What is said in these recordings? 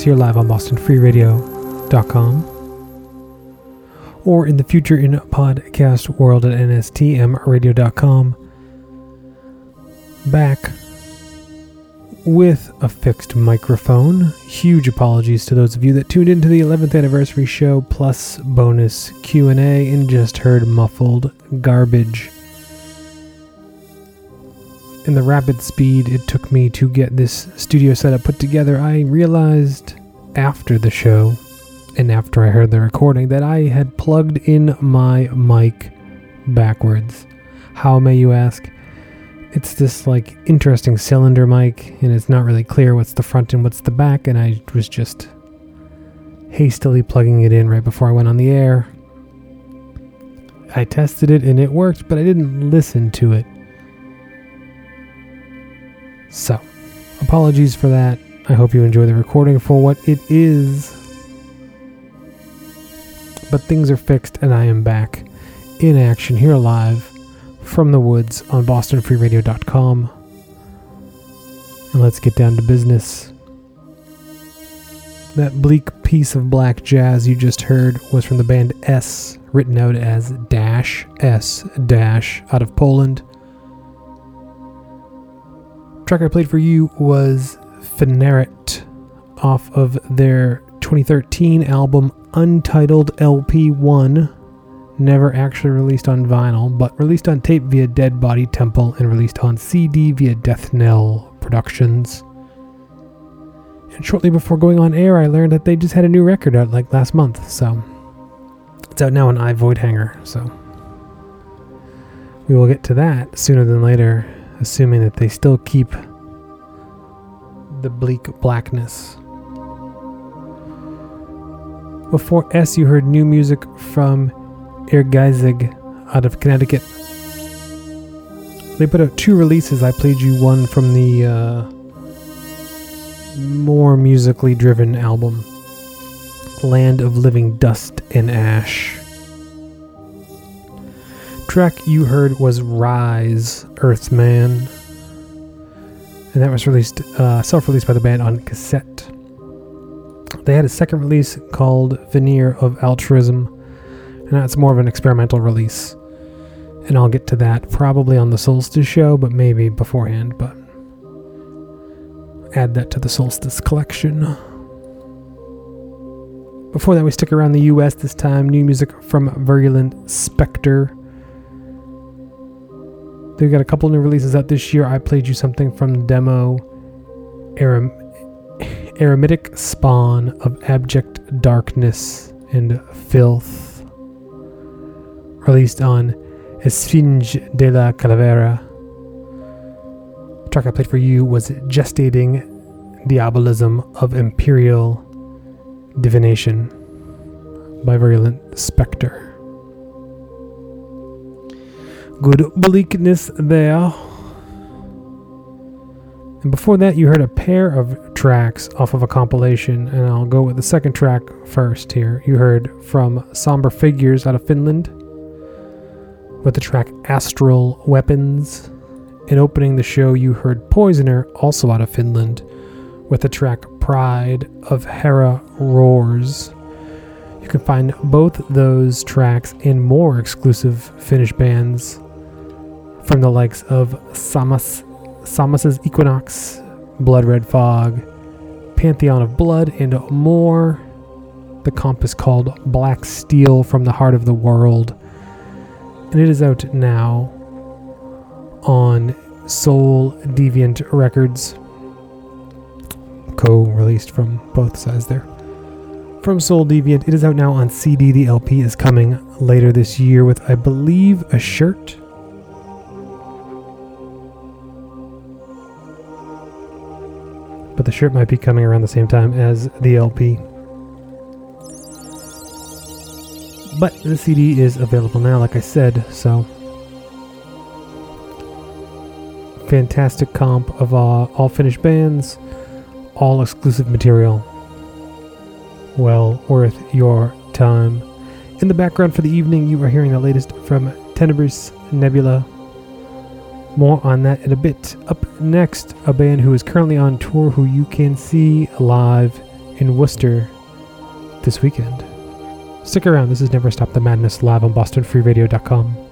Here live on BostonFreeRadio.com or in the future in podcast world at NSTMRadio.com. Back with a fixed microphone. Huge apologies to those of you that tuned into the 11th anniversary show plus bonus Q&A and just heard muffled garbage. In the rapid speed it took me to get this studio setup put together, I realized after the show and after I heard the recording that I had plugged in my mic backwards. How may you ask? It's this like interesting cylinder mic, and it's not really clear what's the front and what's the back, and I was just hastily plugging it in right before I went on the air. I tested it and it worked, but I didn't listen to it. So, apologies for that. I hope you enjoy the recording for what it is. But things are fixed, and I am back in action here live from the woods on bostonfreeradio.com. And let's get down to business. That bleak piece of black jazz you just heard was from the band S, written out as dash S dash out of Poland. Track I played for you was Phaneret off of their 2013 album Untitled LP1 never actually released on vinyl, but released on tape via Dead Body Temple and released on CD via Death Knell Productions. And shortly before going on air, I learned that they just had a new record out like last month, so it's out now on I Voidhanger, so we will get to that sooner than later, assuming that they still keep the bleak blackness. Before S, you heard new music from Ehrgeizig out of Connecticut. They put out two releases. I played you one from the uh, more musically driven album, Land of Living Dust and Ash. Track you heard was Rise, Earthman. And that was released, uh, self released by the band on cassette. They had a second release called Veneer of Altruism and that's more of an experimental release. And I'll get to that probably on the Solstice show, but maybe beforehand, but add that to the Solstice collection. Before that, we stick around the US this time. New music from Virulent Spectre. They've got a couple new releases out this year. I played you something from the demo Aram- Eremitic Spawn of Abject Darkness and Filth released on Esfinge de la Calavera. The track I played for you was Gestating Diabolism of Imperial Divination by Virulent Spectre. Good bleakness there. And before that, you heard a pair of tracks off of a compilation, and I'll go with the second track first here. You heard from Somber Figures out of Finland with the track Astral Weapons. In opening the show, you heard Poisoner, also out of Finland, with the track Pride of Hera Roars. You can find both those tracks and more exclusive Finnish bands from the likes of Samas, Samas's Equinox, Blood Red Fog, Pantheon of Blood, and more. The comp is called Black Steel from the Heart of the World and it is out now on Soul Deviant Records, co released from both sides there. From Soul Deviant, it is out now on CD. The LP is coming later this year with, I believe, a shirt. But the shirt might be coming around the same time as the LP. But the CD is available now, like I said, so. Fantastic comp of uh, all Finnish bands, all exclusive material. Well worth your time. In the background for the evening, you are hearing the latest from Tenebris Nebula. More on that in a bit. Up next, a band who is currently on tour who you can see live in Worcester this weekend. Stick around, this is Never Stop the Madness live on BostonFreeRadio.com.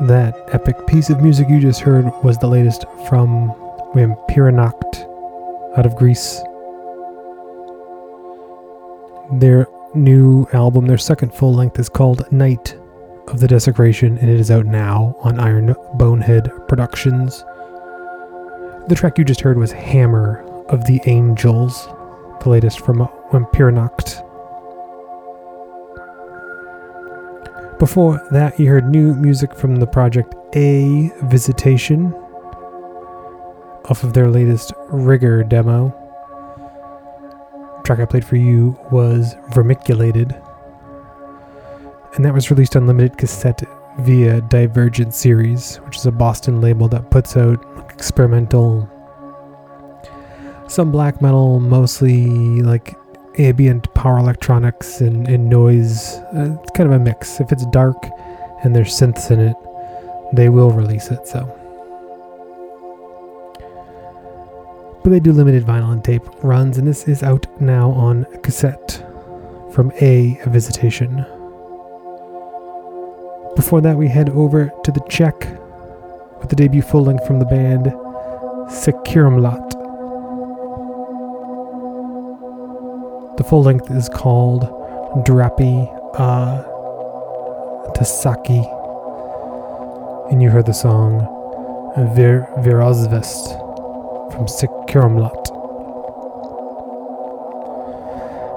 That epic piece of music you just heard was the latest from Vampirinacht out of Greece. Their new album, their second full length, is called Night of the Desecration, and it is out now on Iron Bonehead Productions. The track you just heard was Hammer of the Angels, the latest from Vampirinacht. Before that, you heard new music from the project A Visitation off of their latest Rigor demo. The track I played for you was Vermiculated, and that was released on limited cassette via Divergent Series, which is a Boston label that puts out experimental, some black metal, mostly like ambient power electronics and, and noise. Uh, it's kind of a mix. If it's dark and there's synths in it, they will release it. So, but they do limited vinyl and tape runs, and this is out now on cassette from A Visitation. Before that, we head over to the Czech with the debut full length from the band Securumlat. The full length is called Drapi uh, Tasaki, and you heard the song Vir from Securumlat.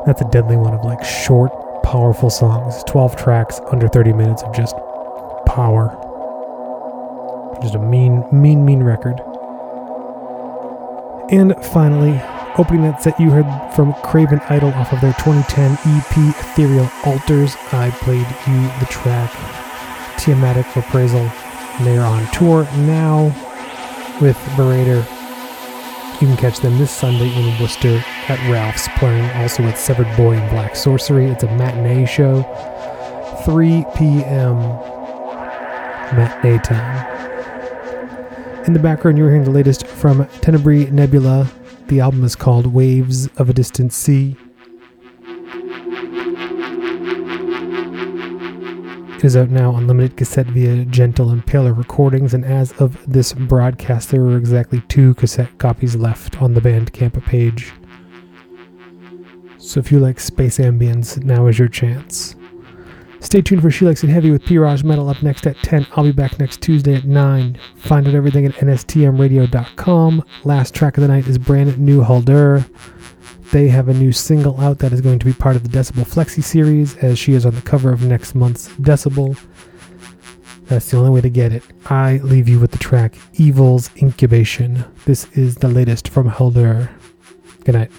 That's a deadly one of like short, powerful songs. 12 tracks, under 30 minutes of just power. Just a mean, mean, mean record. And finally, Opening that set, you heard from Craven Idol off of their 2010 EP Ethereal Altars. I played you the track Tiamatic Appraisal. They are on tour now with Berator. You can catch them this Sunday in Worcester at Ralph's, playing also with Severed Boy and Black Sorcery. It's a matinee show, 3 p.m. matinee time. In the background, you're hearing the latest from Tenebrae Nebula the album is called Waves of a Distant Sea. It is out now on limited cassette via Gentle Impaler Recordings, and as of this broadcast, there are exactly two cassette copies left on the Bandcamp page. So if you like space ambience, now is your chance. Stay tuned for She Likes It Heavy with P. Raj Metal up next at 10. I'll be back next Tuesday at 9. Find out everything at nstmradio.com. Last track of the night is brand new Hulder. They have a new single out that is going to be part of the Decibel Flexi series, as she is on the cover of next month's Decibel. That's the only way to get it. I leave you with the track Evil's Incubation. This is the latest from Hulder. Good night.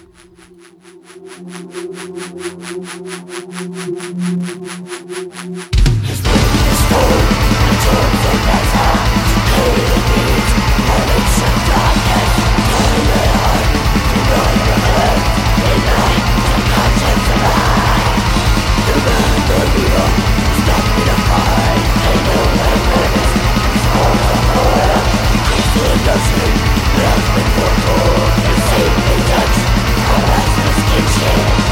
Dusty, love me for all, save me dust, I'll ask this kitchen